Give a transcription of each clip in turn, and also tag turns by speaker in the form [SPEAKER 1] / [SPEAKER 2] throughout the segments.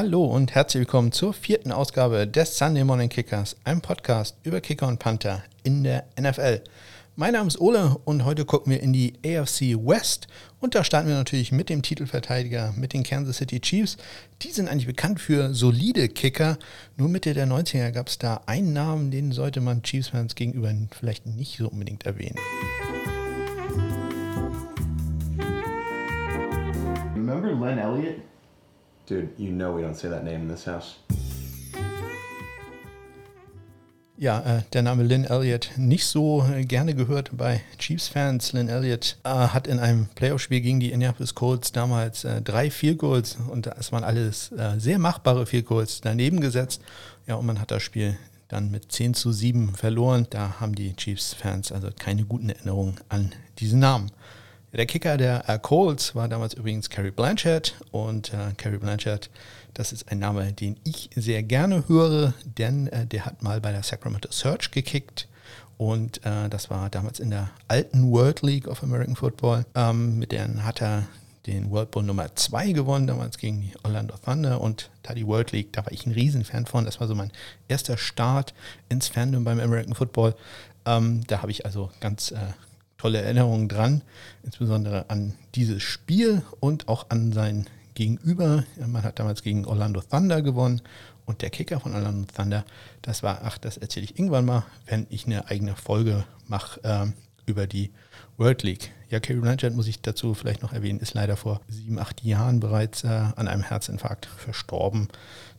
[SPEAKER 1] Hallo und herzlich willkommen zur vierten Ausgabe des Sunday Morning Kickers, einem Podcast über Kicker und Panther in der NFL. Mein Name ist Ole und heute gucken wir in die AFC West und da starten wir natürlich mit dem Titelverteidiger, mit den Kansas City Chiefs. Die sind eigentlich bekannt für solide Kicker. Nur Mitte der 90er gab es da einen Namen, den sollte man Chiefs-Fans gegenüber vielleicht nicht so unbedingt erwähnen.
[SPEAKER 2] Remember Len Elliott?
[SPEAKER 3] Dude, you know we don't say that name in this house.
[SPEAKER 1] Ja, äh, der Name Lynn Elliott nicht so gerne gehört bei Chiefs-Fans. Lynn Elliott äh, hat in einem Playoff-Spiel gegen die Indianapolis Colts damals äh, drei Field Goals und es waren alles äh, sehr machbare Field Goals daneben gesetzt. Ja, und man hat das Spiel dann mit 10 zu 7 verloren. Da haben die Chiefs-Fans also keine guten Erinnerungen an diesen Namen. Der Kicker der äh, Colts war damals übrigens Carrie Blanchard und äh, Carrie Blanchard, das ist ein Name, den ich sehr gerne höre, denn äh, der hat mal bei der Sacramento Search gekickt und äh, das war damals in der alten World League of American Football. Ähm, mit denen hat er den World Bowl Nummer 2 gewonnen, damals gegen die Orlando Thunder und da die World League, da war ich ein Riesenfan von. Das war so mein erster Start ins Fandom beim American Football. Ähm, da habe ich also ganz äh, tolle Erinnerungen dran, insbesondere an dieses Spiel und auch an sein Gegenüber. Man hat damals gegen Orlando Thunder gewonnen und der Kicker von Orlando Thunder, das war, ach, das erzähle ich irgendwann mal, wenn ich eine eigene Folge mache äh, über die World League. Ja, Kerry Blanchard, muss ich dazu vielleicht noch erwähnen, ist leider vor sieben, acht Jahren bereits äh, an einem Herzinfarkt verstorben.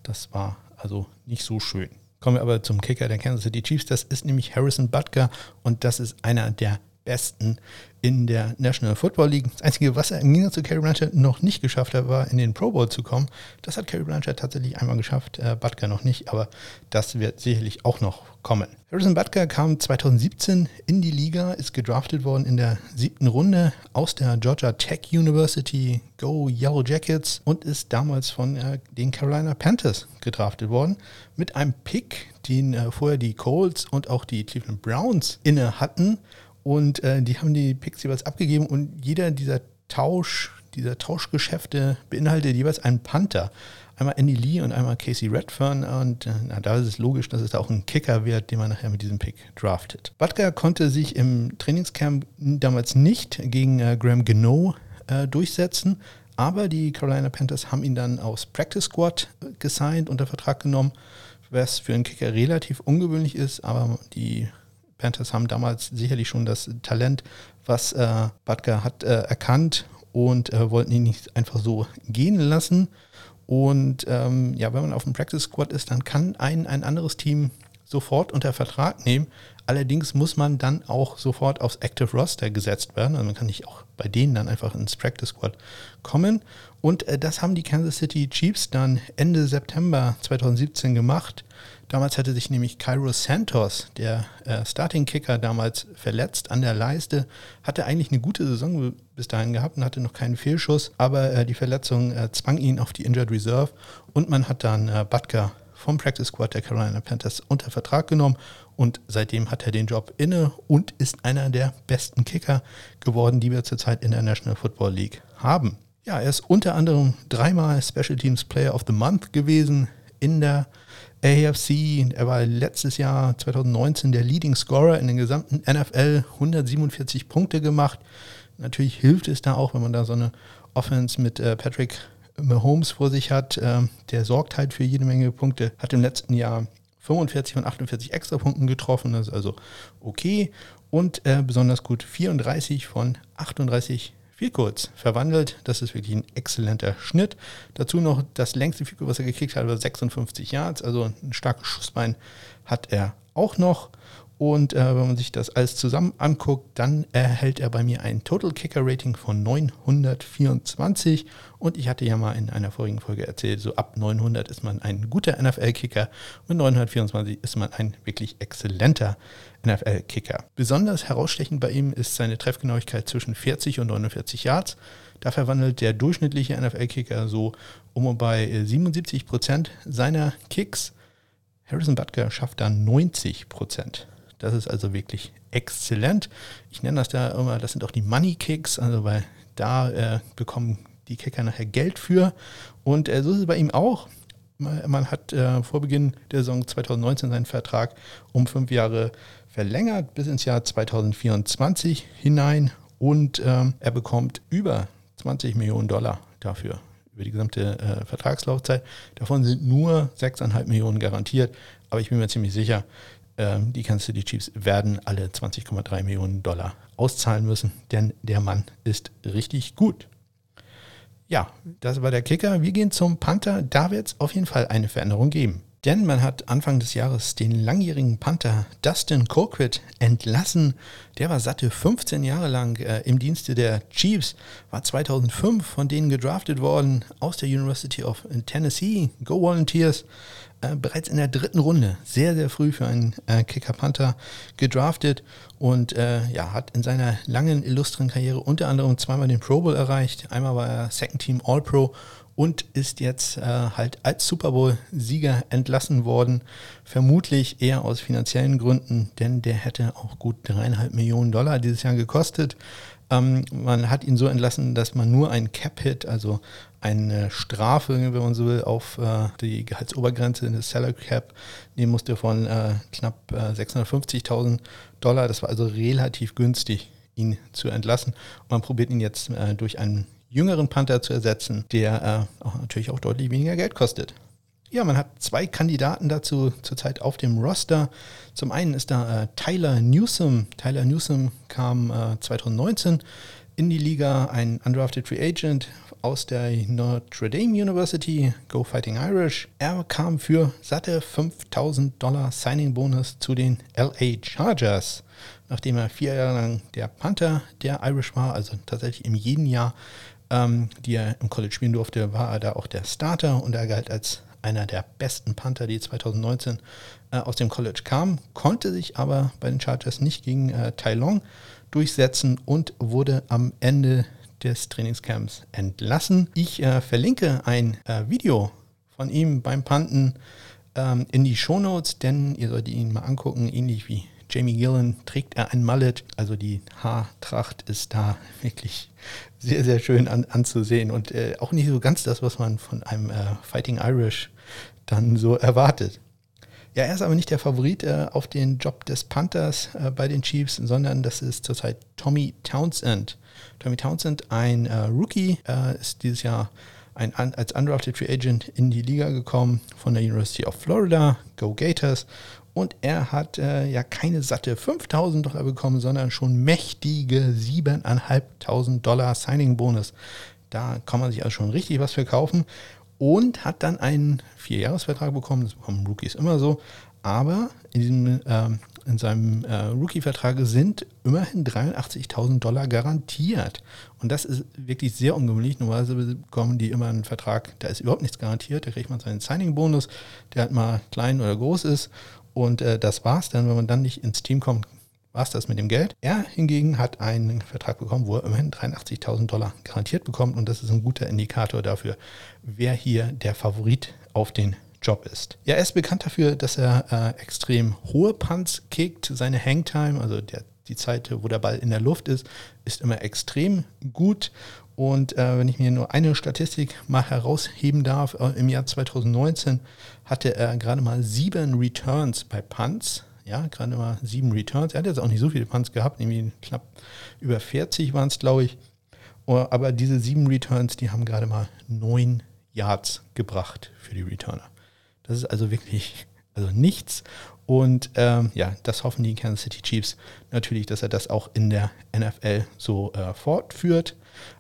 [SPEAKER 1] Das war also nicht so schön. Kommen wir aber zum Kicker der Kansas City Chiefs. Das ist nämlich Harrison Butker und das ist einer der Besten in der National Football League. Das Einzige, was er im Gegensatz zu Kerry Blanchard noch nicht geschafft hat, war in den Pro Bowl zu kommen. Das hat Kerry Blanchard tatsächlich einmal geschafft, äh, Butker noch nicht, aber das wird sicherlich auch noch kommen. Harrison Butker kam 2017 in die Liga, ist gedraftet worden in der siebten Runde aus der Georgia Tech University Go Yellow Jackets und ist damals von äh, den Carolina Panthers gedraftet worden mit einem Pick, den äh, vorher die Colts und auch die Cleveland Browns inne hatten und äh, die haben die Picks jeweils abgegeben und jeder dieser Tausch, dieser Tauschgeschäfte beinhaltet jeweils einen Panther. Einmal Andy Lee und einmal Casey Redfern. Und äh, na, da ist es logisch, dass es da auch einen Kicker wird, den man nachher mit diesem Pick draftet. Butker konnte sich im Trainingscamp damals nicht gegen äh, Graham Geno äh, durchsetzen, aber die Carolina Panthers haben ihn dann aus Practice Squad äh, gesigned, unter Vertrag genommen, was für einen Kicker relativ ungewöhnlich ist, aber die Panthers haben damals sicherlich schon das Talent, was äh, Butker hat, äh, erkannt und äh, wollten ihn nicht einfach so gehen lassen. Und ähm, ja, wenn man auf dem Practice Squad ist, dann kann ein, ein anderes Team sofort unter Vertrag nehmen. Allerdings muss man dann auch sofort aufs Active Roster gesetzt werden. Also man kann nicht auch bei denen dann einfach ins Practice Squad kommen. Und äh, das haben die Kansas City Chiefs dann Ende September 2017 gemacht. Damals hatte sich nämlich Cairo Santos, der äh, Starting Kicker, damals verletzt an der Leiste. Hatte eigentlich eine gute Saison bis dahin gehabt und hatte noch keinen Fehlschuss, aber äh, die Verletzung äh, zwang ihn auf die Injured Reserve und man hat dann äh, Butker vom Practice Squad der Carolina Panthers unter Vertrag genommen und seitdem hat er den Job inne und ist einer der besten Kicker geworden, die wir zurzeit in der National Football League haben. Ja, er ist unter anderem dreimal Special Teams Player of the Month gewesen in der AFC. Er war letztes Jahr 2019 der Leading Scorer in den gesamten NFL, 147 Punkte gemacht. Natürlich hilft es da auch, wenn man da so eine Offense mit äh, Patrick Mahomes vor sich hat. Äh, der sorgt halt für jede Menge Punkte. Hat im letzten Jahr 45 von 48 Extrapunkten getroffen, das ist also okay. Und äh, besonders gut 34 von 38 viel kurz verwandelt. Das ist wirklich ein exzellenter Schnitt. Dazu noch das längste Fico, was er gekriegt hat, war 56 Yards. Also ein starkes Schussbein hat er auch noch. Und äh, wenn man sich das alles zusammen anguckt, dann erhält er bei mir ein Total Kicker Rating von 924. Und ich hatte ja mal in einer vorigen Folge erzählt, so ab 900 ist man ein guter NFL-Kicker und 924 ist man ein wirklich exzellenter NFL-Kicker. Besonders herausstechend bei ihm ist seine Treffgenauigkeit zwischen 40 und 49 Yards. Da verwandelt der durchschnittliche NFL-Kicker so um und bei 77 Prozent seiner Kicks. Harrison Butker schafft da 90 Prozent. Das ist also wirklich exzellent. Ich nenne das da immer, das sind auch die Money Kicks, also weil da äh, bekommen die Kicker nachher Geld für. Und äh, so ist es bei ihm auch. Man hat äh, vor Beginn der Saison 2019 seinen Vertrag um fünf Jahre verlängert bis ins Jahr 2024 hinein und ähm, er bekommt über 20 Millionen Dollar dafür über die gesamte äh, Vertragslaufzeit. Davon sind nur 6,5 Millionen garantiert, aber ich bin mir ziemlich sicher, äh, die Kansas City Chiefs werden alle 20,3 Millionen Dollar auszahlen müssen, denn der Mann ist richtig gut. Ja, das war der Kicker. Wir gehen zum Panther. Da wird es auf jeden Fall eine Veränderung geben. Denn man hat Anfang des Jahres den langjährigen Panther Dustin Colquitt entlassen. Der war satte 15 Jahre lang äh, im Dienste der Chiefs, war 2005 von denen gedraftet worden aus der University of Tennessee. Go Volunteers! Äh, bereits in der dritten Runde, sehr, sehr früh für einen äh, Kicker-Panther gedraftet und äh, ja, hat in seiner langen, illustren Karriere unter anderem zweimal den Pro Bowl erreicht. Einmal war er Second Team All-Pro und ist jetzt äh, halt als Super Bowl-Sieger entlassen worden. Vermutlich eher aus finanziellen Gründen, denn der hätte auch gut dreieinhalb Millionen Dollar dieses Jahr gekostet. Ähm, man hat ihn so entlassen, dass man nur ein Cap-Hit, also eine Strafe, wenn man so will, auf äh, die Gehaltsobergrenze des Salary Cap nehmen musste von äh, knapp äh, 650.000 Dollar. Das war also relativ günstig, ihn zu entlassen. Und man probiert ihn jetzt äh, durch einen jüngeren Panther zu ersetzen, der äh, auch natürlich auch deutlich weniger Geld kostet. Ja, man hat zwei Kandidaten dazu zurzeit auf dem Roster. Zum einen ist da äh, Tyler Newsom. Tyler Newsom kam äh, 2019 in die Liga, ein undrafted Free Agent aus der Notre Dame University, Go Fighting Irish. Er kam für satte 5000 Dollar Signing-Bonus zu den LA Chargers, nachdem er vier Jahre lang der Panther der Irish war, also tatsächlich in jedem Jahr ähm, die er im College spielen durfte, war er da auch der Starter und er galt als einer der besten Panther, die 2019 äh, aus dem College kamen, konnte sich aber bei den Chargers nicht gegen äh, Tai Long durchsetzen und wurde am Ende des Trainingscamps entlassen. Ich äh, verlinke ein äh, Video von ihm beim Panten ähm, in die Shownotes, denn ihr solltet ihn mal angucken, ähnlich wie Jamie Gillen trägt er ein Mallet, also die Haartracht ist da wirklich sehr, sehr schön an, anzusehen und äh, auch nicht so ganz das, was man von einem äh, Fighting Irish dann so erwartet. Ja, er ist aber nicht der Favorit äh, auf den Job des Panthers äh, bei den Chiefs, sondern das ist zurzeit Tommy Townsend. Tommy Townsend, ein äh, Rookie, äh, ist dieses Jahr ein, als undrafted Free Agent in die Liga gekommen von der University of Florida, Go Gators und er hat äh, ja keine satte 5000 Dollar bekommen, sondern schon mächtige 7.500 Dollar Signing-Bonus. Da kann man sich also schon richtig was verkaufen. Und hat dann einen Vierjahresvertrag bekommen. Das bekommen Rookies immer so. Aber in, diesem, äh, in seinem äh, Rookie-Vertrag sind immerhin 83.000 Dollar garantiert. Und das ist wirklich sehr ungewöhnlich. Normalerweise bekommen die immer einen Vertrag, da ist überhaupt nichts garantiert. Da kriegt man seinen Signing-Bonus, der halt mal klein oder groß ist. Und äh, das war's dann, wenn man dann nicht ins Team kommt, war es das mit dem Geld. Er hingegen hat einen Vertrag bekommen, wo er immerhin 83.000 Dollar garantiert bekommt. Und das ist ein guter Indikator dafür, wer hier der Favorit auf den Job ist. Ja, er ist bekannt dafür, dass er äh, extrem hohe Punts kickt. Seine Hangtime, also der, die Zeit, wo der Ball in der Luft ist, ist immer extrem gut. Und äh, wenn ich mir nur eine Statistik mal herausheben darf, äh, im Jahr 2019 hatte er gerade mal sieben Returns bei Punts. Ja, gerade mal sieben Returns. Er hat jetzt auch nicht so viele Punts gehabt, irgendwie knapp über 40 waren es, glaube ich. Oh, aber diese sieben Returns, die haben gerade mal neun Yards gebracht für die Returner. Das ist also wirklich also nichts. Und ähm, ja, das hoffen die Kansas City Chiefs natürlich, dass er das auch in der NFL so äh, fortführt.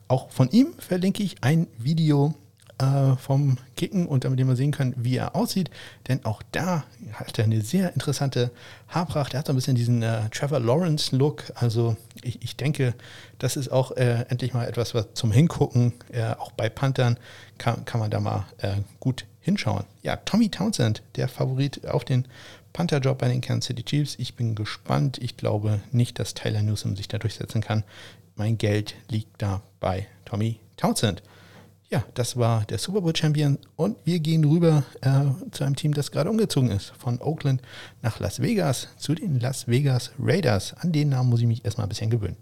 [SPEAKER 1] Auch von ihm verlinke ich ein Video äh, vom Kicken und damit wir sehen können, wie er aussieht. Denn auch da hat er eine sehr interessante Haarpracht. Er hat so ein bisschen diesen äh, Trevor Lawrence-Look. Also ich, ich, denke, das ist auch äh, endlich mal etwas was zum Hingucken. Äh, auch bei Panthern kann, kann man da mal äh, gut hinschauen. Ja, Tommy Townsend, der Favorit auf den Panther-Job bei den Kansas City Chiefs. Ich bin gespannt. Ich glaube nicht, dass Tyler Newsom sich da durchsetzen kann. Mein Geld liegt da bei Tommy Townsend. Ja, das war der Super Bowl Champion und wir gehen rüber äh, zu einem Team, das gerade umgezogen ist, von Oakland nach Las Vegas, zu den Las Vegas Raiders. An den Namen muss ich mich erstmal ein bisschen gewöhnen.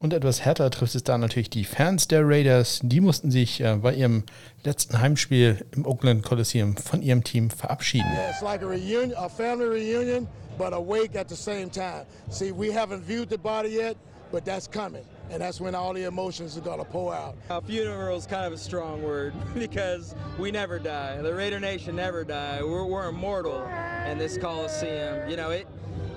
[SPEAKER 1] Und etwas härter trifft es da natürlich die Fans der Raiders. Die mussten sich äh, bei ihrem letzten Heimspiel im Oakland Coliseum von ihrem Team verabschieden.
[SPEAKER 4] Yeah, it's like a reunion, a family reunion, but a wake at the same time. See, we haven't viewed the body yet, but that's coming. And that's when all the emotions are going to pour out.
[SPEAKER 5] A funeral is kind of a strong word because we never die. The Raider Nation never die. We're, we're immortal in this Coliseum. You know, it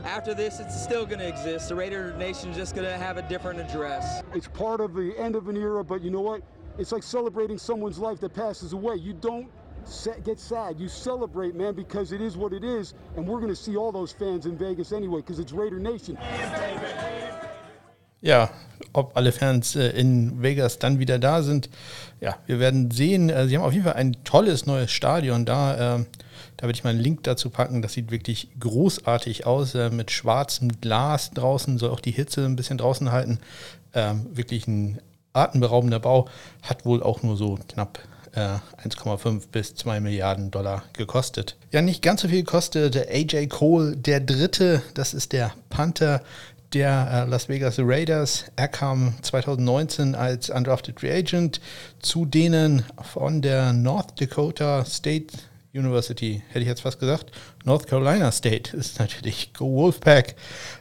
[SPEAKER 5] after this, it's still going to exist. The Raider Nation is just going to have a different address.
[SPEAKER 6] It's part of the end of an era, but you know what? It's like celebrating someone's life that passes away. You don't get sad. You celebrate, man, because it is what it is. And we're going to see all those fans in Vegas anyway, because it's Raider Nation.
[SPEAKER 1] Ja, ob alle Fans äh, in Vegas dann wieder da sind, ja, wir werden sehen. Äh, sie haben auf jeden Fall ein tolles neues Stadion da. Ähm, Äh, da werde ich mal einen Link dazu packen. Das sieht wirklich großartig aus, mit schwarzem Glas draußen, soll auch die Hitze ein bisschen draußen halten. Ähm, wirklich ein atemberaubender Bau, hat wohl auch nur so knapp 1,5 bis 2 Milliarden Dollar gekostet. Ja, nicht ganz so viel kostet AJ Cole, der dritte, das ist der Panther der äh, Las Vegas Raiders. Er kam 2019 als Undrafted Free Agent zu denen von der North Dakota State University, hätte ich jetzt fast gesagt. North Carolina State ist natürlich Go Wolfpack.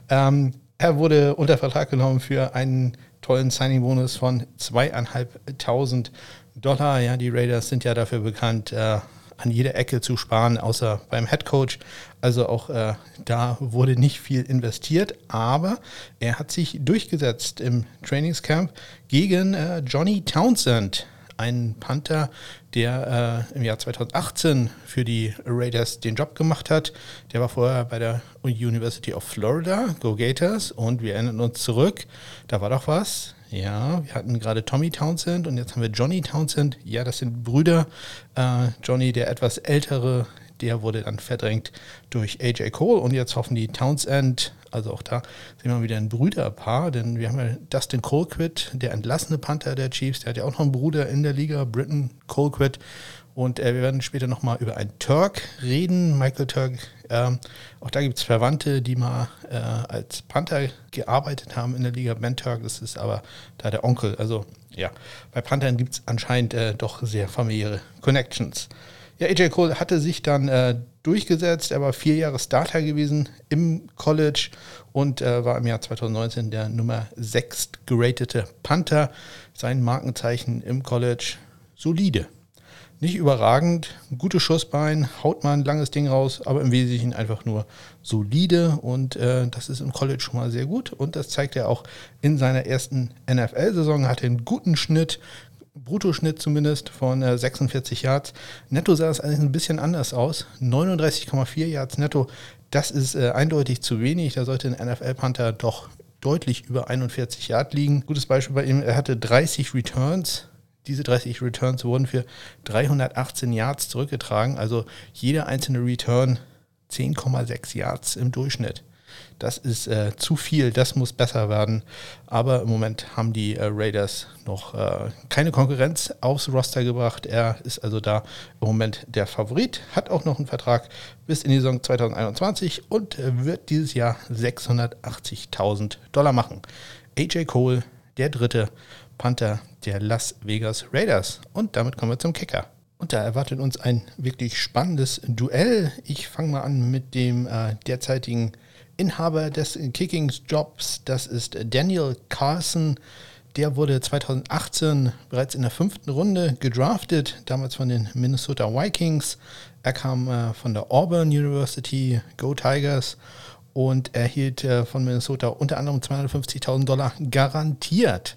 [SPEAKER 1] Ähm, er wurde unter Vertrag genommen für einen tollen Signing-Bonus von zweieinhalbtausend Dollar. Ja, die Raiders sind ja dafür bekannt, äh, an jeder Ecke zu sparen, außer beim Head Coach. Also auch äh, da wurde nicht viel investiert, aber er hat sich durchgesetzt im Trainingscamp gegen äh, Johnny Townsend, ein Panther, der äh, im Jahr 2018 für die Raiders den Job gemacht hat. Der war vorher bei der University of Florida, Go Gators, und wir erinnern uns zurück, da war doch was. Ja, wir hatten gerade Tommy Townsend und jetzt haben wir Johnny Townsend. Ja, das sind Brüder. Äh, Johnny, der etwas ältere, der wurde dann verdrängt durch AJ Cole und jetzt hoffen die Townsend, also auch da sehen wir wieder ein Brüderpaar, denn wir haben ja Dustin Colquitt, der entlassene Panther der Chiefs, der hat ja auch noch einen Bruder in der Liga, Britton Colquitt. Und äh, wir werden später nochmal über einen Turk reden, Michael Turk. Ähm, auch da gibt es Verwandte, die mal äh, als Panther gearbeitet haben in der Liga. Ben Turk, das ist aber da der Onkel. Also ja, bei Panthern gibt es anscheinend äh, doch sehr familiäre Connections. Ja, AJ Cole hatte sich dann äh, durchgesetzt. Er war vier Jahre Starter gewesen im College und äh, war im Jahr 2019 der Nummer 6 geratete Panther. Sein Markenzeichen im College solide. Nicht überragend, gute Schussbein, haut mal ein langes Ding raus, aber im Wesentlichen einfach nur solide und äh, das ist im College schon mal sehr gut und das zeigt er auch in seiner ersten NFL-Saison. Hatte einen guten Schnitt, Bruttoschnitt zumindest von äh, 46 Yards. Netto sah es eigentlich ein bisschen anders aus. 39,4 Yards netto. Das ist äh, eindeutig zu wenig. Da sollte ein NFL-Panther doch deutlich über 41 Yards liegen. Gutes Beispiel bei ihm, er hatte 30 Returns. Diese 30 Returns wurden für 318 Yards zurückgetragen. Also jeder einzelne Return 10,6 Yards im Durchschnitt. Das ist äh, zu viel, das muss besser werden. Aber im Moment haben die äh, Raiders noch äh, keine Konkurrenz aufs Roster gebracht. Er ist also da im Moment der Favorit, hat auch noch einen Vertrag bis in die Saison 2021 und äh, wird dieses Jahr 680.000 Dollar machen. AJ Cole, der dritte Panther der Las Vegas Raiders. Und damit kommen wir zum Kicker. Und da erwartet uns ein wirklich spannendes Duell. Ich fange mal an mit dem äh, derzeitigen Inhaber des Kickings-Jobs, das ist Daniel Carson. Der wurde 2018 bereits in der fünften Runde gedraftet, damals von den Minnesota Vikings. Er kam äh, von der Auburn University, Go Tigers, und erhielt äh, von Minnesota unter anderem 250.000 Dollar garantiert.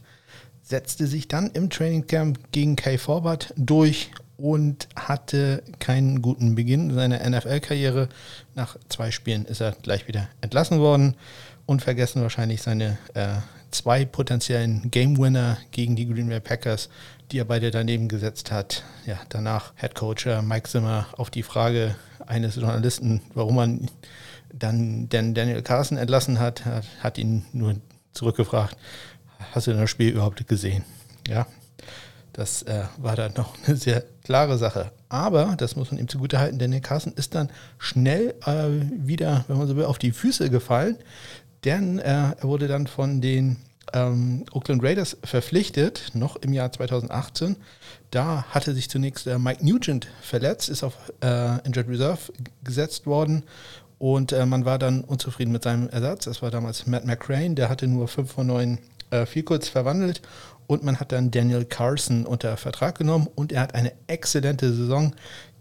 [SPEAKER 1] Setzte sich dann im Training Camp gegen Kay Forbert durch und hatte keinen guten Beginn seiner NFL-Karriere. Nach zwei Spielen ist er gleich wieder entlassen worden und vergessen wahrscheinlich seine äh, zwei potenziellen Game-Winner gegen die Green Bay Packers, die er beide daneben gesetzt hat. Ja, danach Head Coach äh, Mike Zimmer auf die Frage eines Journalisten, warum man dann denn Daniel Carson entlassen hat, hat ihn nur zurückgefragt, hast du das Spiel überhaupt gesehen? Ja, das äh, war dann noch eine sehr klare Sache. Aber, das muss man ihm zugutehalten, denn der Carsten ist dann schnell äh, wieder, wenn man so will, auf die Füße gefallen. Denn äh, er wurde dann von den ähm, Oakland Raiders verpflichtet, noch im Jahr 2018. Da hatte sich zunächst äh, Mike Nugent verletzt, ist auf äh, Injured Reserve gesetzt worden und äh, man war dann unzufrieden mit seinem Ersatz. Das war damals Matt McCrane, der hatte nur 5 von 9 äh, viel kurz verwandelt und man hat dann Daniel Carson unter Vertrag genommen und er hat eine exzellente Saison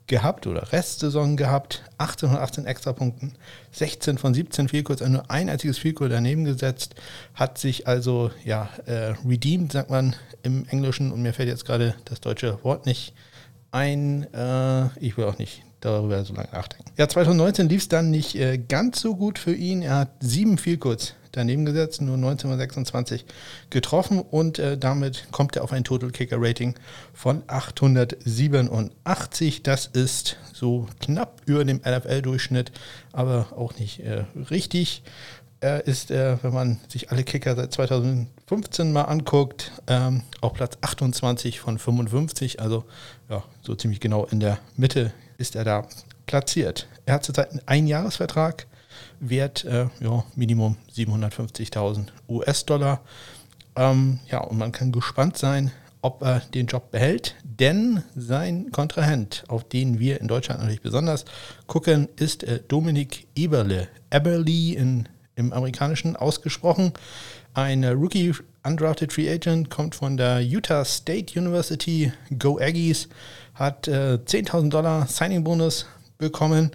[SPEAKER 1] gehabt oder Restsaison gehabt, 18 von 18 Extrapunkten, 16 von 17 Vielkurs, nur ein einziges Vielkurs daneben gesetzt, hat sich also ja äh, redeemed, sagt man im Englischen. Und mir fällt jetzt gerade das deutsche Wort nicht ein, äh, ich will auch nicht darüber so lange nachdenken. Ja, 2019 lief es dann nicht äh, ganz so gut für ihn, er hat sieben Vielkurs daneben gesetzt, nur 1926 getroffen und äh, damit kommt er auf ein Total Kicker Rating von 887. Das ist so knapp über dem NFL-Durchschnitt, aber auch nicht äh, richtig. Er ist, äh, wenn man sich alle Kicker seit 2015 mal anguckt, ähm, auf Platz 28 von 55, also ja, so ziemlich genau in der Mitte ist er da platziert. Er hat zurzeit einen Einjahresvertrag Wert äh, ja, Minimum 750.000 US-Dollar. Ähm, ja, und man kann gespannt sein, ob er den Job behält, denn sein Kontrahent, auf den wir in Deutschland natürlich besonders gucken, ist äh, Dominik Eberle. Eberle in, im Amerikanischen ausgesprochen. Ein äh, Rookie Undrafted Free Agent kommt von der Utah State University. Go Aggies hat äh, 10.000 Dollar Signing-Bonus bekommen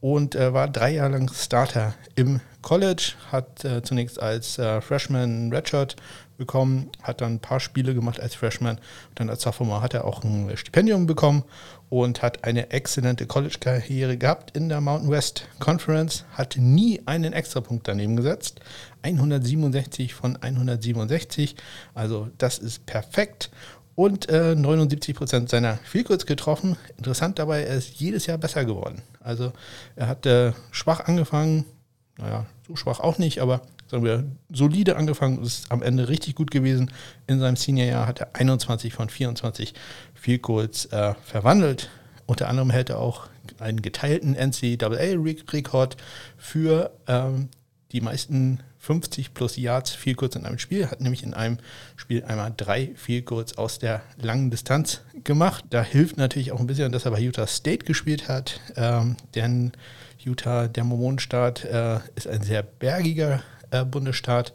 [SPEAKER 1] und äh, war drei Jahre lang Starter im College, hat äh, zunächst als äh, Freshman Redshirt bekommen, hat dann ein paar Spiele gemacht als Freshman, dann als Sophomore hat er auch ein Stipendium bekommen und hat eine exzellente College-Karriere gehabt in der Mountain West Conference, hat nie einen Extrapunkt daneben gesetzt, 167 von 167, also das ist perfekt und äh, 79 Prozent seiner Vielkurs getroffen. Interessant dabei, er ist jedes Jahr besser geworden. Also er hat äh, schwach angefangen, naja, so schwach auch nicht, aber sagen wir, solide angefangen, ist am Ende richtig gut gewesen. In seinem Seniorjahr hat er 21 von 24 Vielkurs äh, verwandelt. Unter anderem hält er auch einen geteilten NCAA-Rekord für ähm, die meisten 50 plus Yards viel kurz in einem Spiel, hat nämlich in einem Spiel einmal drei viel kurz aus der langen Distanz gemacht. Da hilft natürlich auch ein bisschen, dass er bei Utah State gespielt hat, ähm, denn Utah, der Mormonenstaat, äh, ist ein sehr bergiger äh, Bundesstaat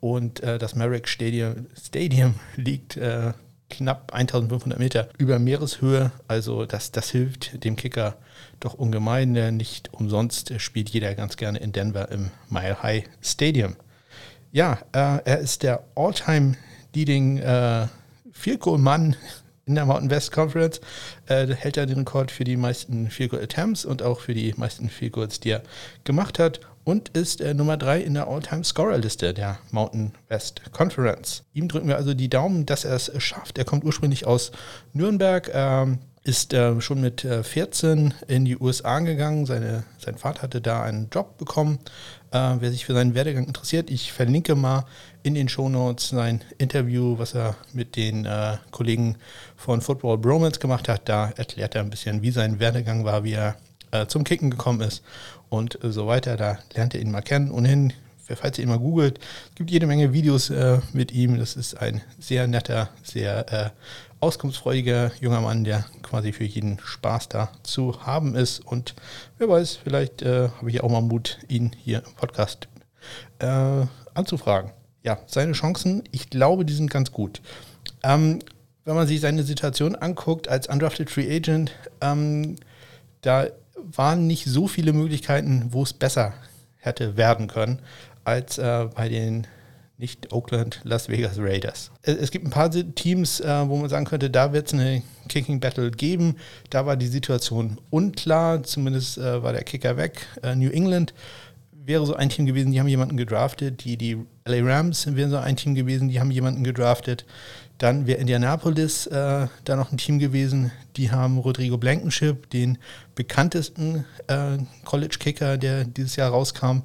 [SPEAKER 1] und äh, das Merrick Stadium, Stadium liegt äh, knapp 1500 Meter über Meereshöhe. Also das, das hilft dem Kicker doch ungemein. Nicht umsonst spielt jeder ganz gerne in Denver im Mile High Stadium. Ja, äh, er ist der All-Time Leading äh, Field Goal Mann in der Mountain West Conference. Äh, hält er den Rekord für die meisten Field Goal Attempts und auch für die meisten Field Goals, die er gemacht hat und ist äh, Nummer 3 in der All-Time-Scorer-Liste der Mountain West Conference. Ihm drücken wir also die Daumen, dass er es schafft. Er kommt ursprünglich aus Nürnberg, ähm, ist äh, schon mit äh, 14 in die USA gegangen. Seine, sein Vater hatte da einen Job bekommen. Äh, wer sich für seinen Werdegang interessiert, ich verlinke mal in den Shownotes sein Interview, was er mit den äh, Kollegen von Football Bromance gemacht hat. Da erklärt er ein bisschen, wie sein Werdegang war, wie er äh, zum Kicken gekommen ist und so weiter. Da lernt ihr ihn mal kennen. Ohnehin, falls ihr ihn mal googelt, es gibt jede Menge Videos äh, mit ihm. Das ist ein sehr netter, sehr auskunftsfreudiger junger Mann, der quasi für jeden Spaß da zu haben ist. Und wer weiß, vielleicht äh, habe ich auch mal Mut, ihn hier im Podcast äh, anzufragen. Ja, seine Chancen, ich glaube, die sind ganz gut. Ähm, wenn man sich seine Situation anguckt als Undrafted Free Agent, ähm, da waren nicht so viele Möglichkeiten, wo es besser hätte werden können, als äh, bei den nicht Oakland, Las Vegas Raiders. Es gibt ein paar Teams, äh, wo man sagen könnte, da wird es eine Kicking Battle geben. Da war die Situation unklar, zumindest äh, war der Kicker weg. Äh, New England wäre so ein Team gewesen, die haben jemanden gedraftet. Die, die LA Rams wären so ein Team gewesen, die haben jemanden gedraftet. Dann wäre Indianapolis äh, da noch ein Team gewesen, die haben Rodrigo Blankenship, den bekanntesten äh, College-Kicker, der dieses Jahr rauskam,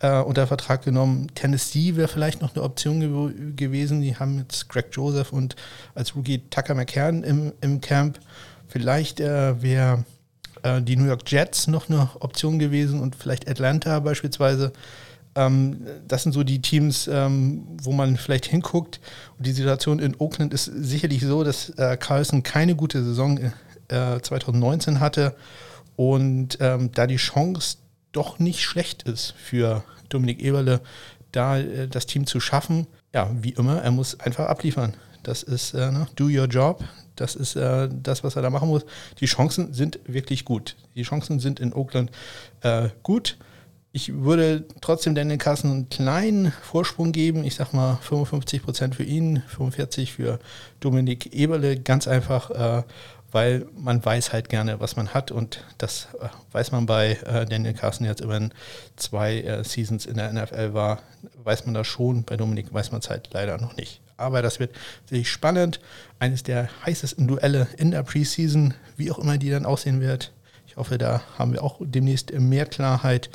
[SPEAKER 1] äh, unter Vertrag genommen. Tennessee wäre vielleicht noch eine Option ge gewesen. Die haben jetzt Greg Joseph und als Rookie Tucker McCann im, im Camp. Vielleicht äh, wäre äh, die New York Jets noch eine Option gewesen und vielleicht Atlanta beispielsweise. Ähm, das sind so die Teams, ähm, wo man vielleicht hinguckt. Und die Situation in Oakland ist sicherlich so, dass äh, Carlson keine gute Saison äh, 2019 hatte und ähm, da die Chance doch nicht schlecht ist für Dominik Eberle, da äh, das Team zu schaffen. Ja, wie immer, er muss einfach abliefern. Das ist äh, ne, do your job. Das ist äh, das, was er da machen muss. Die Chancen sind wirklich gut. Die Chancen sind in Oakland äh, gut. Ich würde trotzdem Daniel Carson einen kleinen Vorsprung geben. Ich sag mal 55 Prozent für ihn, 45 für Dominik Eberle. Ganz einfach, äh, weil man weiß halt gerne, was man hat und das äh, weiß man bei äh, Daniel Carson jetzt immerhin zwei äh, Seasons in der NFL war, weiß man das schon, bei Dominik weiß man es halt leider noch nicht. Aber das wird sicherlich spannend, eines der heißesten Duelle in der Preseason, wie auch immer die dann aussehen wird. Ich hoffe, da haben wir auch demnächst mehr Klarheit.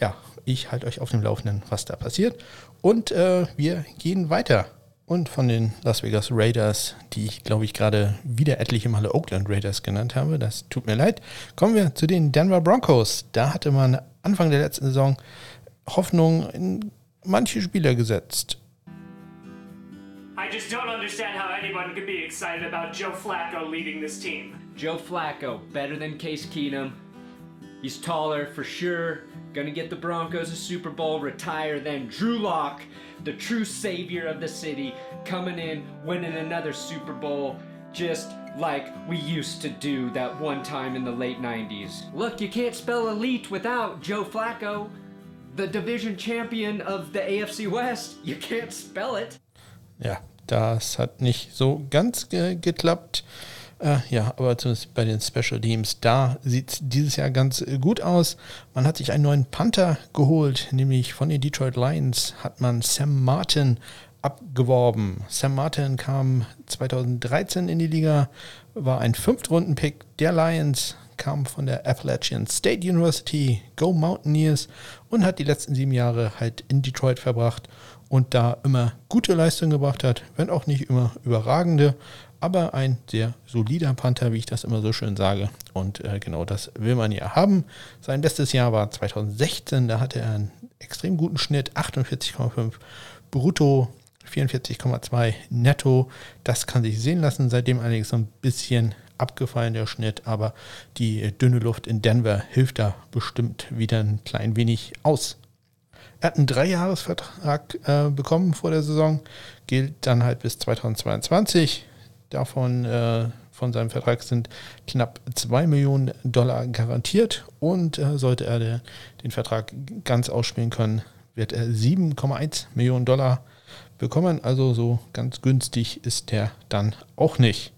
[SPEAKER 1] Ja, ich halte euch auf dem Laufenden, was da passiert. Und äh, wir gehen weiter und von den Las Vegas Raiders, die ich glaube ich gerade wieder etliche Male Oakland Raiders genannt habe, das tut mir leid, kommen wir zu den Denver Broncos. Da hatte man Anfang der letzten Saison Hoffnung in manche Spieler gesetzt.
[SPEAKER 7] I just don't understand how anyone could be excited about Joe Flacco leading this team.
[SPEAKER 8] Joe Flacco, better than Case Keenum. He's taller for sure. Gonna get the Broncos a Super Bowl, retire then. Drew Lock, the true savior of the city, coming in, winning another Super Bowl, just like we used to do that one time in the late 90s. Look, you can't spell elite without Joe Flacco, the division champion of the AFC West. You can't spell it.
[SPEAKER 1] Ja, das hat nicht so ganz ge geklappt. Äh, ja, aber zumindest bei den Special Teams, da sieht es dieses Jahr ganz äh, gut aus. Man hat sich einen neuen Panther geholt, nämlich von den Detroit Lions hat man Sam Martin abgeworben. Sam Martin kam 2013 in die Liga, war ein Fünftrunden-Pick der Lions, kam von der Appalachian State University, Go Mountaineers und hat die letzten sieben Jahre halt in Detroit verbracht und da immer gute Leistungen gebracht hat, wenn auch nicht immer überragende, aber ein sehr solider Panther, wie ich das immer so schön sage. Und äh, genau das will man ja haben. Sein bestes Jahr war 2016, da hatte er einen extrem guten Schnitt, 48,5 brutto, 44,2 netto. Das kann sich sehen lassen. Seitdem allerdings so ein bisschen abgefallen der Schnitt, aber die dünne Luft in Denver hilft da bestimmt wieder ein klein wenig aus. Er hat einen Dreijahresvertrag äh, bekommen vor der Saison, gilt dann halt bis 2022 Davon äh, von seinem Vertrag sind knapp 2 Millionen Dollar garantiert und äh, sollte er der, den Vertrag ganz ausspielen können, wird er 7,1 Millionen Dollar bekommen. Also so ganz günstig ist der dann auch nicht.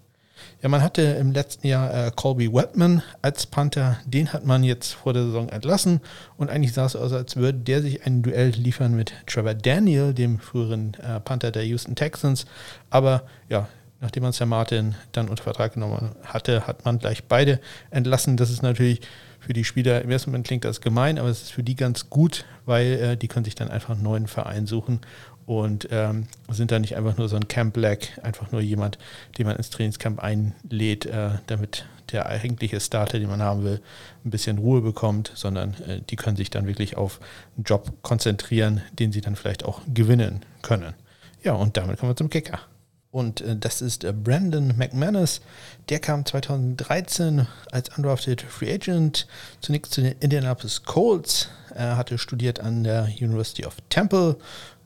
[SPEAKER 1] Ja, man hatte im letzten Jahr äh, Colby Webman als Panther. Den hat man jetzt vor der Saison entlassen. Und eigentlich sah es aus, als würde der sich ein Duell liefern mit Trevor Daniel, dem früheren äh, Panther der Houston Texans. Aber ja, nachdem man Sam Martin dann unter Vertrag genommen hatte, hat man gleich beide entlassen. Das ist natürlich für die Spieler, im ersten Moment klingt das gemein, aber es ist für die ganz gut, weil äh, die können sich dann einfach einen neuen Verein suchen und ähm, sind dann nicht einfach nur so ein Camp Black, einfach nur jemand, den man ins Trainingscamp einlädt, äh, damit der eigentliche Starter, den man haben will, ein bisschen Ruhe bekommt, sondern äh, die können sich dann wirklich auf einen Job konzentrieren, den sie dann vielleicht auch gewinnen können. Ja, und damit kommen wir zum Kicker. Und äh, das ist äh, Brandon McManus. Der kam 2013 als undrafted Free Agent zunächst zu den Indianapolis Colts. Er hatte studiert an der University of Temple.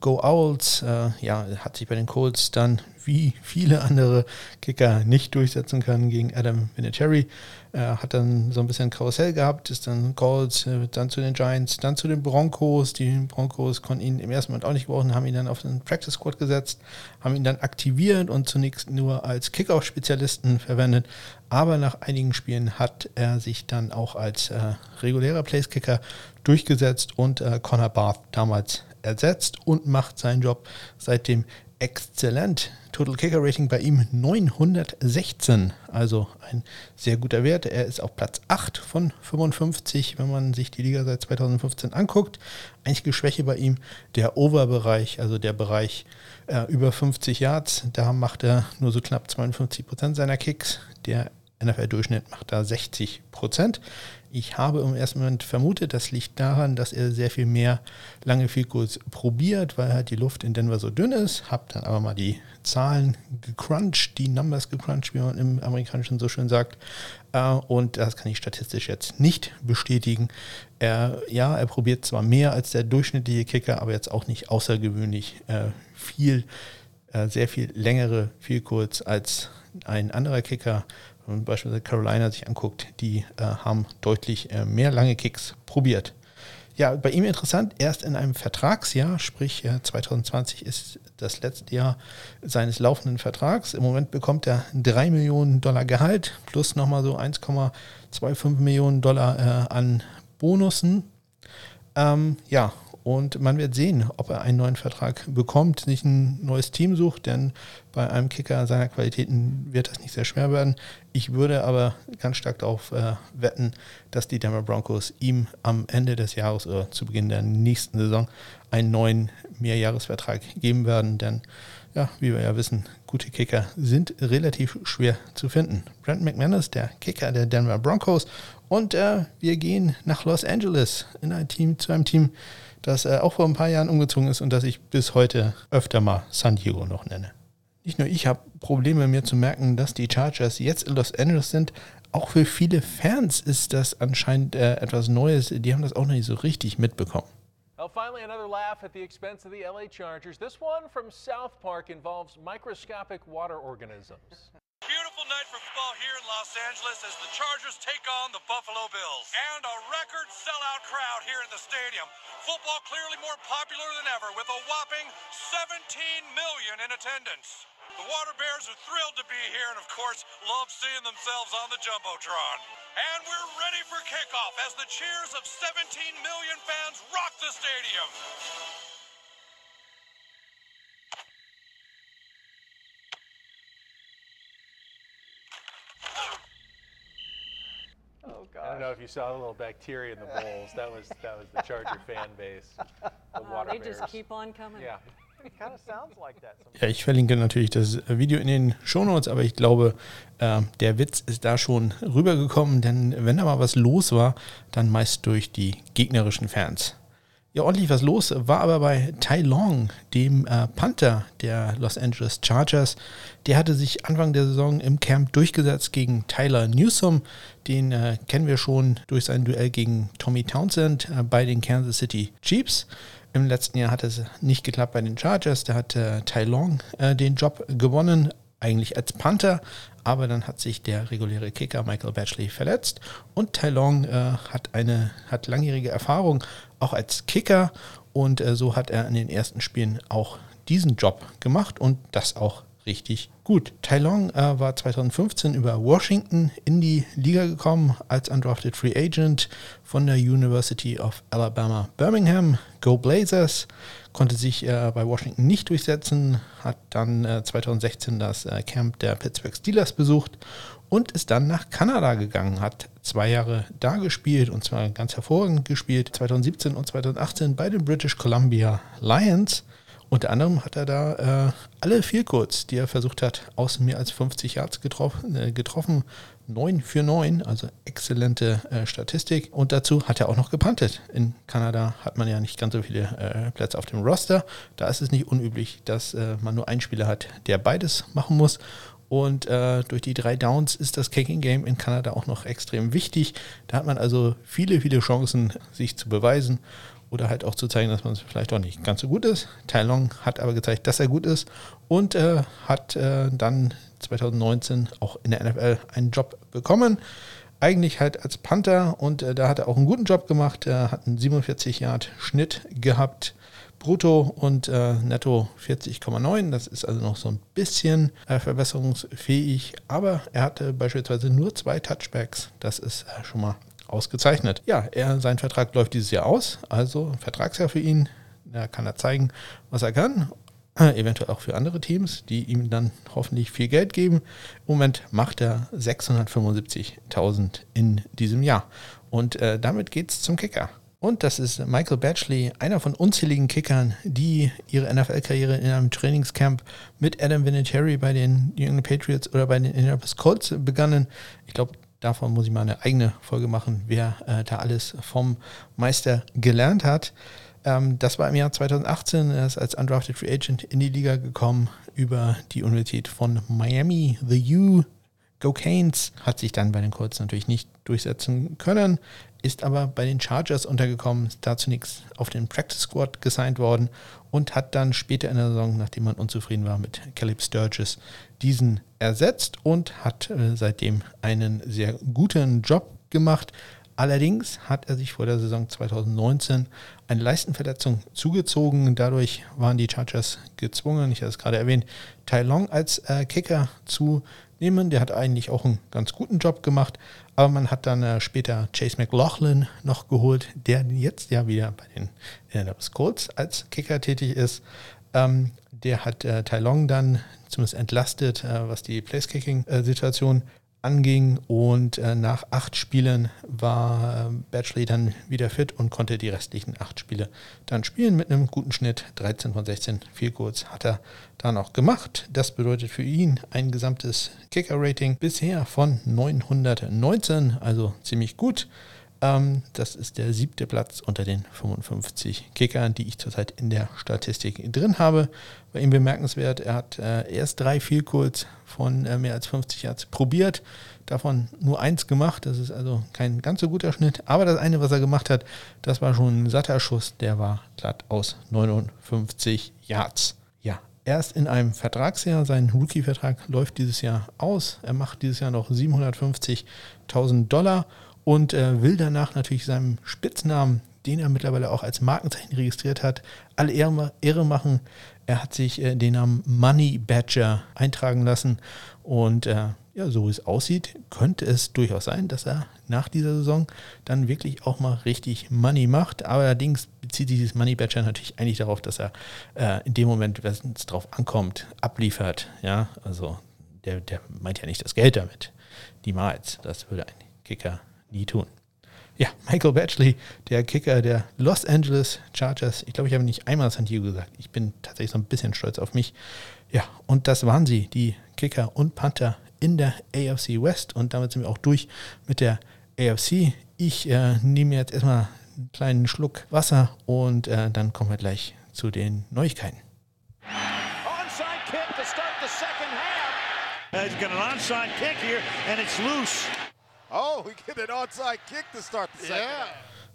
[SPEAKER 1] Go Owls, äh, ja, hat sich bei den Colts dann wie viele andere Kicker nicht durchsetzen können gegen Adam Vinatieri. Er hat dann so ein bisschen Karussell gehabt, ist dann Colts, äh, dann zu den Giants, dann zu den Broncos. Die Broncos konnten ihn im ersten Moment auch nicht brauchen, haben ihn dann auf den Practice Squad gesetzt, haben ihn dann aktiviert und zunächst nur als Kickoff-Spezialisten verwendet. Aber nach einigen Spielen hat er sich dann auch als äh, regulärer Place-Kicker durchgesetzt und äh, Connor Barth damals ersetzt und macht seinen Job seitdem exzellent. Total Kicker Rating bei ihm 916, also ein sehr guter Wert. Er ist auf Platz 8 von 55, wenn man sich die Liga seit 2015 anguckt. Einzige Schwäche bei ihm der Overbereich, also der Bereich äh, über 50 Yards. Da macht er nur so knapp 52 Prozent seiner Kicks. Der NFL-Durchschnitt macht da 60 Prozent. Ich habe im ersten Moment vermutet, das liegt daran, dass er sehr viel mehr lange Goals probiert, weil halt die Luft in Denver so dünn ist. Hab dann aber mal die Zahlen gecrunched, die Numbers gecrunched, wie man im Amerikanischen so schön sagt. Äh, und das kann ich statistisch jetzt nicht bestätigen. Er, ja, er probiert zwar mehr als der durchschnittliche Kicker, aber jetzt auch nicht außergewöhnlich äh, viel, äh, sehr viel längere Goals als ein anderer Kicker wenn man beispielsweise Carolina sich anguckt, die äh, haben deutlich äh, mehr lange Kicks probiert. Ja, bei ihm interessant, erst in einem Vertragsjahr, sprich äh, 2020 ist das letzte Jahr seines laufenden Vertrags. Im Moment bekommt er 3 Millionen Dollar Gehalt plus nochmal so 1,25 Millionen Dollar äh, an Bonussen. Ähm, ja, und man wird sehen, ob er einen neuen Vertrag bekommt, sich ein neues Team sucht, denn bei einem Kicker seiner Qualitäten wird das nicht sehr schwer werden. Ich würde aber ganz stark darauf äh, wetten, dass die Denver Broncos ihm am Ende des Jahres oder zu Beginn der nächsten Saison einen neuen Mehrjahresvertrag geben werden, denn ja, wie wir ja wissen, gute Kicker sind relativ schwer zu finden. Brent McManus, der Kicker der Denver Broncos, und äh, wir gehen nach Los Angeles in ein Team zu einem Team, das äh, auch vor ein paar Jahren umgezogen ist und das ich bis heute öfter mal San Diego noch nenne. Nicht nur ich habe Probleme mir zu merken, dass die Chargers jetzt in Los Angeles sind. Auch für viele Fans ist das anscheinend äh, etwas Neues. Die haben das auch noch nicht so richtig mitbekommen.
[SPEAKER 9] Well, finally, another laugh at the expense of the LA Chargers. This one from South Park involves microscopic water organisms.
[SPEAKER 10] Beautiful night for football here in Los Angeles as the Chargers take on the Buffalo Bills. And a record sellout crowd here in the stadium. Football clearly more popular than ever with a whopping 17 million in attendance. The Water Bears are thrilled to be here and, of course, love seeing themselves on the Jumbotron. And we're ready for kickoff as the cheers of 17 million fans rock the stadium.
[SPEAKER 9] Don't know if you saw the little bacteria in the bowls. That was that was the Charger fan base. The
[SPEAKER 11] Oh,
[SPEAKER 9] water
[SPEAKER 11] they
[SPEAKER 9] bears.
[SPEAKER 11] just keep on coming.
[SPEAKER 9] Yeah.
[SPEAKER 12] kind of sounds like that.
[SPEAKER 1] Ja, ich verlinke natürlich das Video in den Shownotes, aber ich glaube, äh, der Witz ist da schon rübergekommen, denn wenn da mal was los war, dann meist durch die gegnerischen Fans. Ja, ordentlich was los war aber bei Tai Long, dem äh, Panther der Los Angeles Chargers. Der hatte sich Anfang der Saison im Camp durchgesetzt gegen Tyler Newsom. Den äh, kennen wir schon durch sein Duell gegen Tommy Townsend äh, bei den Kansas City Chiefs. Im letzten Jahr hat es nicht geklappt bei den Chargers. Da hat äh, Tai Long äh, den Job gewonnen, eigentlich als Panther. Aber dann hat sich der reguläre Kicker Michael Batchley verletzt und Tai Long äh, hat eine hat langjährige Erfahrung auch als Kicker und äh, so hat er in den ersten Spielen auch diesen Job gemacht und das auch richtig gut. Tai Long äh, war 2015 über Washington in die Liga gekommen als undrafted Free Agent von der University of Alabama Birmingham. Go Blazers konnte sich äh, bei Washington nicht durchsetzen, hat dann äh, 2016 das äh, Camp der Pittsburgh Steelers besucht und ist dann nach Kanada gegangen, hat zwei Jahre da gespielt und zwar ganz hervorragend gespielt, 2017 und 2018 bei den British Columbia Lions. Unter anderem hat er da äh, alle Field Goals, die er versucht hat, aus mehr als 50 Yards getroffen, äh, getroffen. 9 für 9, also exzellente äh, Statistik. Und dazu hat er auch noch gepantet. In Kanada hat man ja nicht ganz so viele äh, Plätze auf dem Roster. Da ist es nicht unüblich, dass äh, man nur einen Spieler hat, der beides machen muss. Und äh, durch die drei Downs ist das Kicking Game in Kanada auch noch extrem wichtig. Da hat man also viele, viele Chancen, sich zu beweisen oder halt auch zu zeigen, dass man es vielleicht auch nicht ganz so gut ist. Tai Long hat aber gezeigt, dass er gut ist und äh, hat äh, dann 2019 auch in der NFL einen Job bekommen. Eigentlich halt als Panther und äh, da hat er auch einen guten Job gemacht. Er hat einen 47 Yard Schnitt gehabt, brutto und äh, netto 40,9. Das ist also noch so ein bisschen äh, verbesserungsfähig, aber er hatte beispielsweise nur zwei Touchbacks. Das ist äh, schon mal ausgezeichnet. Ja, er, sein Vertrag läuft dieses Jahr aus, also Vertragsjahr für ihn. Da kann er zeigen, was er kann. Äh, eventuell auch für andere Teams, die ihm dann hoffentlich viel Geld geben. Im Moment macht er 675.000 in diesem Jahr. Und äh, damit geht es zum Kicker.
[SPEAKER 13] Und das ist Michael Batchley, einer von unzähligen Kickern, die ihre NFL-Karriere in einem Trainingscamp mit Adam Vinatieri bei den New England Patriots oder bei den Indianapolis Colts begannen. Ich glaube, davon muss ich mal eine eigene Folge machen, wer äh, da alles vom Meister gelernt hat. Ähm, das war im Jahr 2018, er ist als Undrafted Free Agent in die Liga gekommen über die Universität von Miami, the U. Go Canes hat sich dann bei den Colts natürlich nicht durchsetzen können, ist aber bei den Chargers untergekommen, ist da zunächst auf den Practice Squad gesigned worden und hat dann später in der Saison, nachdem man unzufrieden war mit Caleb Sturgis, diesen ersetzt und hat äh, seitdem einen sehr guten Job gemacht. Allerdings hat er sich vor der Saison 2019 eine Leistenverletzung zugezogen. Dadurch waren die Chargers gezwungen, ich habe es gerade erwähnt, Tai Long als äh, Kicker zu nehmen. Der hat eigentlich auch einen ganz guten Job gemacht, aber man hat dann äh, später Chase McLaughlin noch geholt, der jetzt ja wieder bei den Indianapolis Colts als Kicker tätig ist. Ähm, der hat äh, Tai Long dann zumindest entlastet, äh, was die Place-Kicking-Situation anging. Und äh, nach acht Spielen war äh, Batchley dann wieder fit und konnte die restlichen acht Spiele dann spielen mit einem guten Schnitt. 13 von 16 viel kurz hat er dann auch gemacht. Das bedeutet für ihn ein gesamtes Kicker-Rating bisher von 919, also ziemlich gut. Ähm, das ist der siebte Platz unter den 55 Kickern, die ich zurzeit in der Statistik drin habe. Bei ihm bemerkenswert, er hat äh, erst drei Goals von äh, mehr als 50 Yards probiert, davon nur eins gemacht. Das ist also kein ganz so guter Schnitt. Aber das eine, was er gemacht hat, das war schon ein satter Schuss, der war glatt aus 59 Yards. Ja, er ist in einem Vertragsjahr, sein Rookie-Vertrag läuft dieses Jahr aus. Er macht dieses Jahr noch 750.000 Dollar und äh, will danach natürlich seinem Spitznamen, den er mittlerweile auch als Markenzeichen registriert hat, alle Ehre, Ehre machen. Er hat sich äh, den Namen Money Badger eintragen lassen und äh, ja, so wie es aussieht, könnte es durchaus sein, dass er nach dieser Saison dann wirklich auch mal richtig Money macht. Allerdings bezieht sich dieses Money Badger natürlich eigentlich darauf, dass er äh, in dem Moment, wenn es drauf ankommt, abliefert. Ja, also der, der meint ja nicht das Geld damit. Niemals. Das würde ein Kicker nie tun. Ja, Michael Batchley, der Kicker der Los Angeles Chargers. Ich glaube, ich habe nicht einmal San Diego gesagt. Ich bin tatsächlich so ein bisschen stolz auf mich. Ja, und das waren sie, die Kicker und Panther in der AFC West. Und damit sind wir auch durch mit der AFC. Ich äh, nehme jetzt erstmal einen kleinen Schluck Wasser und äh, dann kommen wir gleich zu den Neuigkeiten.
[SPEAKER 11] Onside kick to start the second half. He's got an onside kick here, and it's loose.
[SPEAKER 14] Oh, we get an onside kick to start the second
[SPEAKER 13] yeah.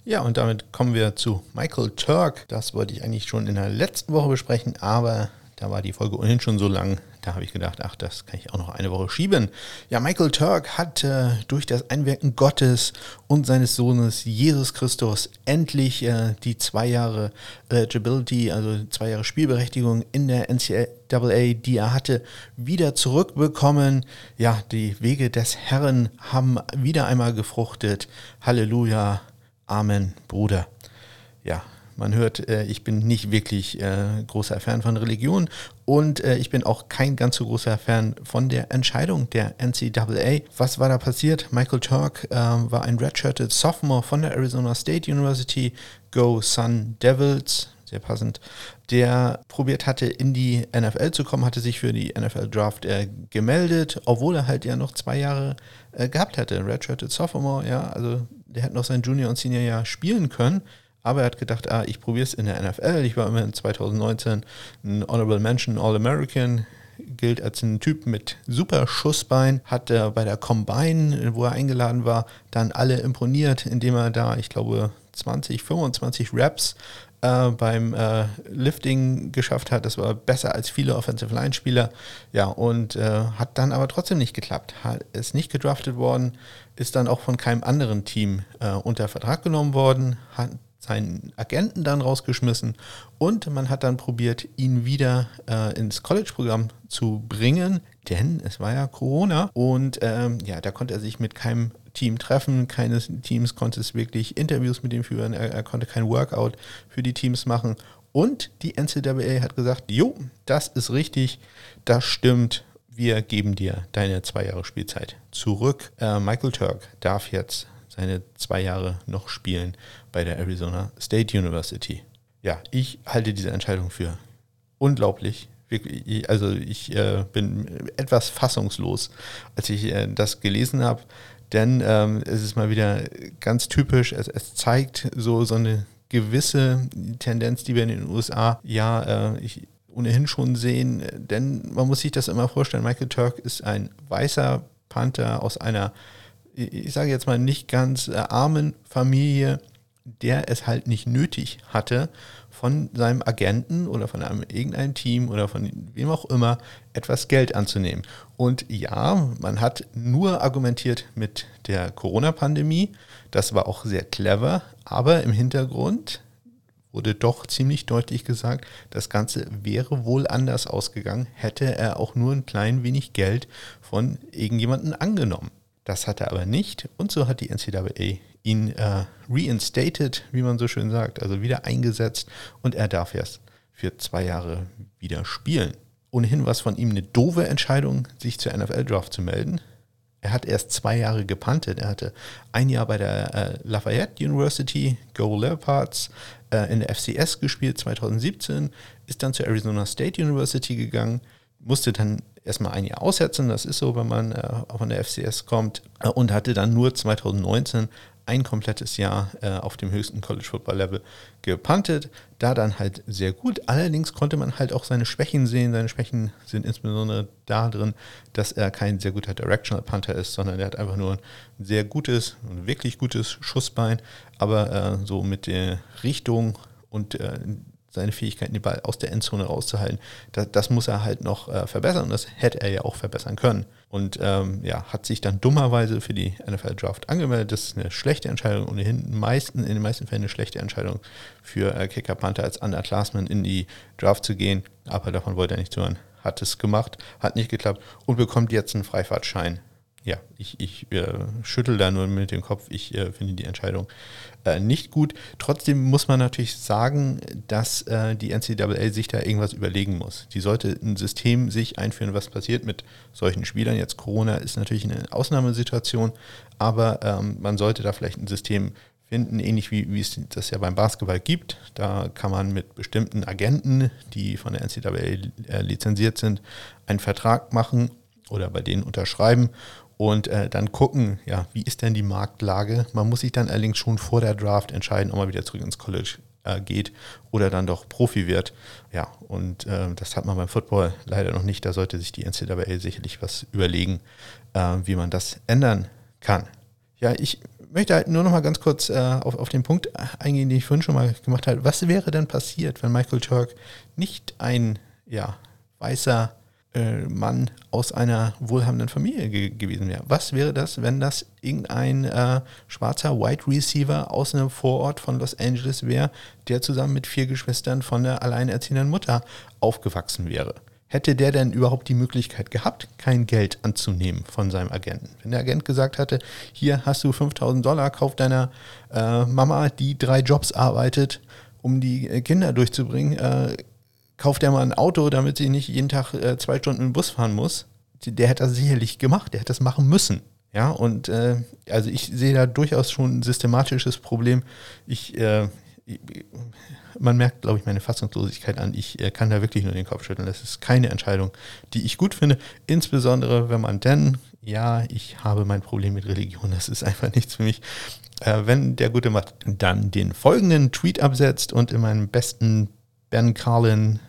[SPEAKER 13] Ja, und damit kommen wir zu Michael Turk. Das wollte ich eigentlich schon in der letzten Woche besprechen, aber da war die Folge ohnehin schon so lang. Da habe ich gedacht, ach, das kann ich auch noch eine Woche schieben. Ja, Michael Turk hat äh, durch das Einwirken Gottes und seines Sohnes Jesus Christus endlich äh, die zwei Jahre Eligibility, also zwei Jahre Spielberechtigung in der NCAA, die er hatte, wieder zurückbekommen. Ja, die Wege des Herrn haben wieder einmal gefruchtet. Halleluja. Amen, Bruder. Ja, man hört, äh, ich bin nicht wirklich äh, großer Fan von Religion und äh, ich bin auch kein ganz so großer Fan von der Entscheidung der NCAA. Was war da passiert? Michael Turk äh, war ein redshirted Sophomore von der Arizona State University, Go Sun Devils, sehr passend, der probiert hatte, in die NFL zu kommen, hatte sich für die NFL Draft äh, gemeldet, obwohl er halt ja noch zwei Jahre äh, gehabt hatte. Redshirted Sophomore, ja, also der hätte noch sein Junior- und Senior-Jahr spielen können. Aber er hat gedacht, ah, ich probiere es in der NFL. Ich war immerhin 2019 ein Honorable Mention All-American, gilt als ein Typ mit super Schussbein, hat er bei der Combine, wo er eingeladen war, dann alle imponiert, indem er da, ich glaube, 20, 25 Raps äh, beim äh, Lifting geschafft hat. Das war besser als viele Offensive Line Spieler. Ja, und äh, hat dann aber trotzdem nicht geklappt. Hat, ist nicht gedraftet worden, ist dann auch von keinem anderen Team äh, unter Vertrag genommen worden, hat seinen Agenten dann rausgeschmissen und man hat dann probiert, ihn wieder äh, ins College-Programm zu bringen, denn es war ja Corona und ähm, ja, da konnte er sich mit keinem Team treffen, keines Teams konnte es wirklich Interviews mit ihm führen, er, er konnte kein Workout für die Teams machen und die NCAA hat gesagt, jo, das ist richtig, das stimmt, wir geben dir deine zwei Jahre Spielzeit zurück. Äh, Michael Turk darf jetzt
[SPEAKER 1] seine zwei Jahre noch spielen bei der Arizona State University. Ja, ich halte diese Entscheidung für unglaublich. Also ich äh, bin etwas fassungslos, als ich äh, das gelesen habe, denn ähm, es ist mal wieder ganz typisch, es, es zeigt so, so eine gewisse Tendenz, die wir in den USA ja äh, ich, ohnehin schon sehen, denn man muss sich das immer vorstellen, Michael Turk ist ein weißer Panther aus einer, ich sage jetzt mal, nicht ganz äh, armen Familie, der es halt nicht nötig hatte, von seinem Agenten oder von einem irgendeinem Team oder von wem auch immer etwas Geld anzunehmen. Und ja, man hat nur argumentiert mit der Corona-Pandemie. Das war auch sehr clever, aber im Hintergrund wurde doch ziemlich deutlich gesagt, das Ganze wäre wohl anders ausgegangen, hätte er auch nur ein klein wenig Geld von irgendjemandem angenommen. Das hat er aber nicht und so hat die NCAA ihn äh, reinstated, wie man so schön sagt, also wieder eingesetzt und er darf erst für zwei Jahre wieder spielen. Ohnehin war es von ihm eine doofe Entscheidung, sich zur NFL-Draft zu melden. Er hat erst zwei Jahre gepantet. Er hatte ein Jahr bei der äh, Lafayette University, Go Leopards, äh, in der FCS gespielt 2017, ist dann zur Arizona State University gegangen, musste dann erstmal ein Jahr aussetzen, das ist so, wenn man äh, von der FCS kommt, äh, und hatte dann nur 2019 ein komplettes Jahr äh, auf dem höchsten College Football Level gepuntet. Da dann halt sehr gut. Allerdings konnte man halt auch seine Schwächen sehen. Seine Schwächen sind insbesondere da drin, dass er kein sehr guter Directional Punter ist, sondern er hat einfach nur ein sehr gutes, ein wirklich gutes Schussbein. Aber äh, so mit der Richtung und äh, seine Fähigkeiten, den Ball aus der Endzone rauszuhalten, das, das muss er halt noch äh, verbessern und das hätte er ja auch verbessern können. Und ähm, ja, hat sich dann dummerweise für die NFL Draft angemeldet. Das ist eine schlechte Entscheidung, ohnehin meisten, in den meisten Fällen eine schlechte Entscheidung für äh, Kicker Panther als Underclassman in die Draft zu gehen. Aber davon wollte er nicht hören. Hat es gemacht, hat nicht geklappt und bekommt jetzt einen Freifahrtschein ja, ich, ich äh, schüttel da nur mit dem Kopf. Ich äh, finde die Entscheidung äh, nicht gut. Trotzdem muss man natürlich sagen, dass äh, die NCAA sich da irgendwas überlegen muss. Die sollte ein System sich einführen, was passiert mit solchen Spielern. Jetzt Corona ist natürlich eine Ausnahmesituation, aber ähm, man sollte da vielleicht ein System finden, ähnlich wie, wie es das ja beim Basketball gibt. Da kann man mit bestimmten Agenten, die von der NCAA äh, lizenziert sind, einen Vertrag machen oder bei denen unterschreiben und äh, dann gucken, ja, wie ist denn die Marktlage? Man muss sich dann allerdings schon vor der Draft entscheiden, ob man wieder zurück ins College äh, geht oder dann doch Profi wird. Ja, und äh, das hat man beim Football leider noch nicht. Da sollte sich die NCAA sicherlich was überlegen, äh, wie man das ändern kann. Ja, ich möchte halt nur noch mal ganz kurz äh, auf, auf den Punkt eingehen, den ich vorhin schon mal gemacht habe. Was wäre denn passiert, wenn Michael Turk nicht ein ja, weißer äh, Mann aus einer wohlhabenden Familie ge gewesen wäre. Was wäre das, wenn das irgendein äh, schwarzer Wide Receiver aus einem Vorort von Los Angeles wäre, der zusammen mit vier Geschwistern von der alleinerziehenden Mutter aufgewachsen wäre? Hätte der denn überhaupt die Möglichkeit gehabt, kein Geld anzunehmen von seinem Agenten? Wenn der Agent gesagt hatte, hier hast du 5000 Dollar, kauf deiner äh, Mama, die drei Jobs arbeitet, um die äh, Kinder durchzubringen, äh, kauft er mal ein Auto, damit sie nicht jeden Tag äh, zwei Stunden im Bus fahren muss. Der hätte das sicherlich gemacht, der hätte das machen müssen. Ja, und äh, also ich sehe da durchaus schon ein systematisches Problem. Ich, äh, man merkt, glaube ich, meine Fassungslosigkeit an. Ich äh, kann da wirklich nur den Kopf schütteln. Das ist keine Entscheidung, die ich gut finde. Insbesondere, wenn man denn, ja, ich habe mein Problem mit Religion, das ist einfach nichts für mich. Äh, wenn der gute Mann dann den folgenden Tweet absetzt und in meinem besten Ben Carlin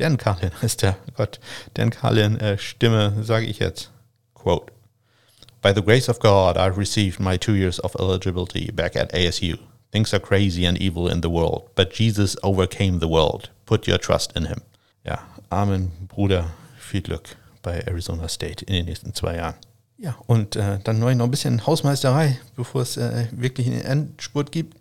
[SPEAKER 1] Dan Carlin ist der, Gott, Dan Carlin äh, Stimme, sage ich jetzt. Quote. By the grace of God, I've received my two years of eligibility back at ASU. Things are crazy and evil in the world, but Jesus overcame the world. Put your trust in him. Ja, Amen, Bruder. Viel Glück bei Arizona State in den nächsten zwei Jahren. Ja, und äh, dann noch ein bisschen Hausmeisterei, bevor es äh, wirklich einen Endspurt gibt.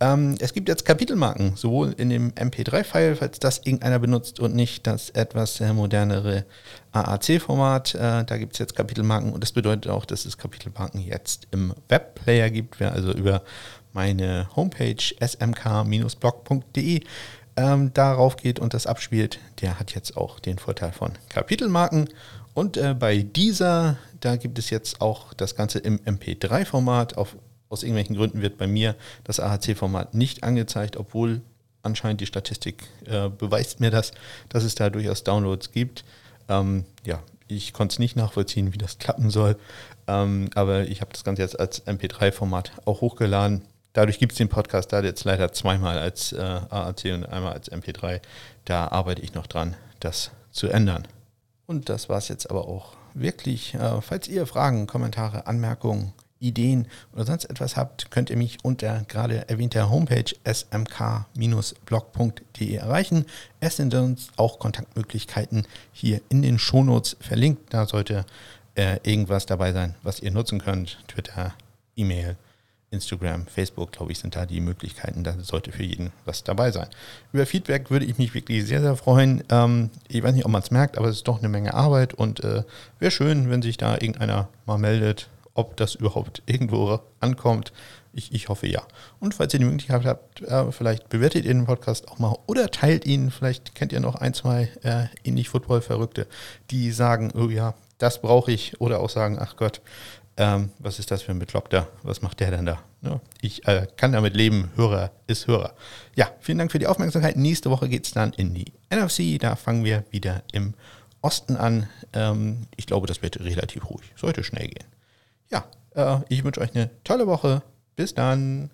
[SPEAKER 1] Ähm, es gibt jetzt Kapitelmarken, sowohl in dem MP3-File, falls das irgendeiner benutzt und nicht das etwas äh, modernere AAC-Format. Äh, da gibt es jetzt Kapitelmarken und das bedeutet auch, dass es Kapitelmarken jetzt im Webplayer gibt. Wer also über meine Homepage smk-blog.de ähm, darauf geht und das abspielt, der hat jetzt auch den Vorteil von Kapitelmarken. Und äh, bei dieser, da gibt es jetzt auch das Ganze im MP3-Format auf aus irgendwelchen Gründen wird bei mir das AHC-Format nicht angezeigt, obwohl anscheinend die Statistik äh, beweist mir das, dass es da durchaus Downloads gibt. Ähm, ja, ich konnte es nicht nachvollziehen, wie das klappen soll, ähm, aber ich habe das Ganze jetzt als MP3-Format auch hochgeladen. Dadurch gibt es den Podcast da jetzt leider zweimal als äh, AAC und einmal als MP3. Da arbeite ich noch dran, das zu ändern. Und das war es jetzt aber auch wirklich. Äh, falls ihr Fragen, Kommentare, Anmerkungen, Ideen oder sonst etwas habt, könnt ihr mich unter gerade erwähnter Homepage smk-blog.de erreichen. Es sind sonst auch Kontaktmöglichkeiten hier in den Shownotes verlinkt. Da sollte äh, irgendwas dabei sein, was ihr nutzen könnt. Twitter, E-Mail, Instagram, Facebook, glaube ich, sind da die Möglichkeiten. Da sollte für jeden was dabei sein. Über Feedback würde ich mich wirklich sehr, sehr freuen. Ähm, ich weiß nicht, ob man es merkt, aber es ist doch eine Menge Arbeit und äh, wäre schön, wenn sich da irgendeiner mal meldet ob das überhaupt irgendwo ankommt. Ich, ich hoffe ja. Und falls ihr die Möglichkeit habt, äh, vielleicht bewertet ihr den Podcast auch mal oder teilt ihn. Vielleicht kennt ihr noch ein, zwei äh, ähnlich Football-Verrückte, die sagen, oh ja, das brauche ich. Oder auch sagen, ach Gott, ähm, was ist das für ein Bekloppter? Was macht der denn da? Ja, ich äh, kann damit leben. Hörer ist Hörer. Ja, vielen Dank für die Aufmerksamkeit. Nächste Woche geht es dann in die NFC. Da fangen wir wieder im Osten an. Ähm, ich glaube, das wird relativ ruhig. Sollte schnell gehen ja, äh, ich wünsche euch eine tolle Woche. Bis dann.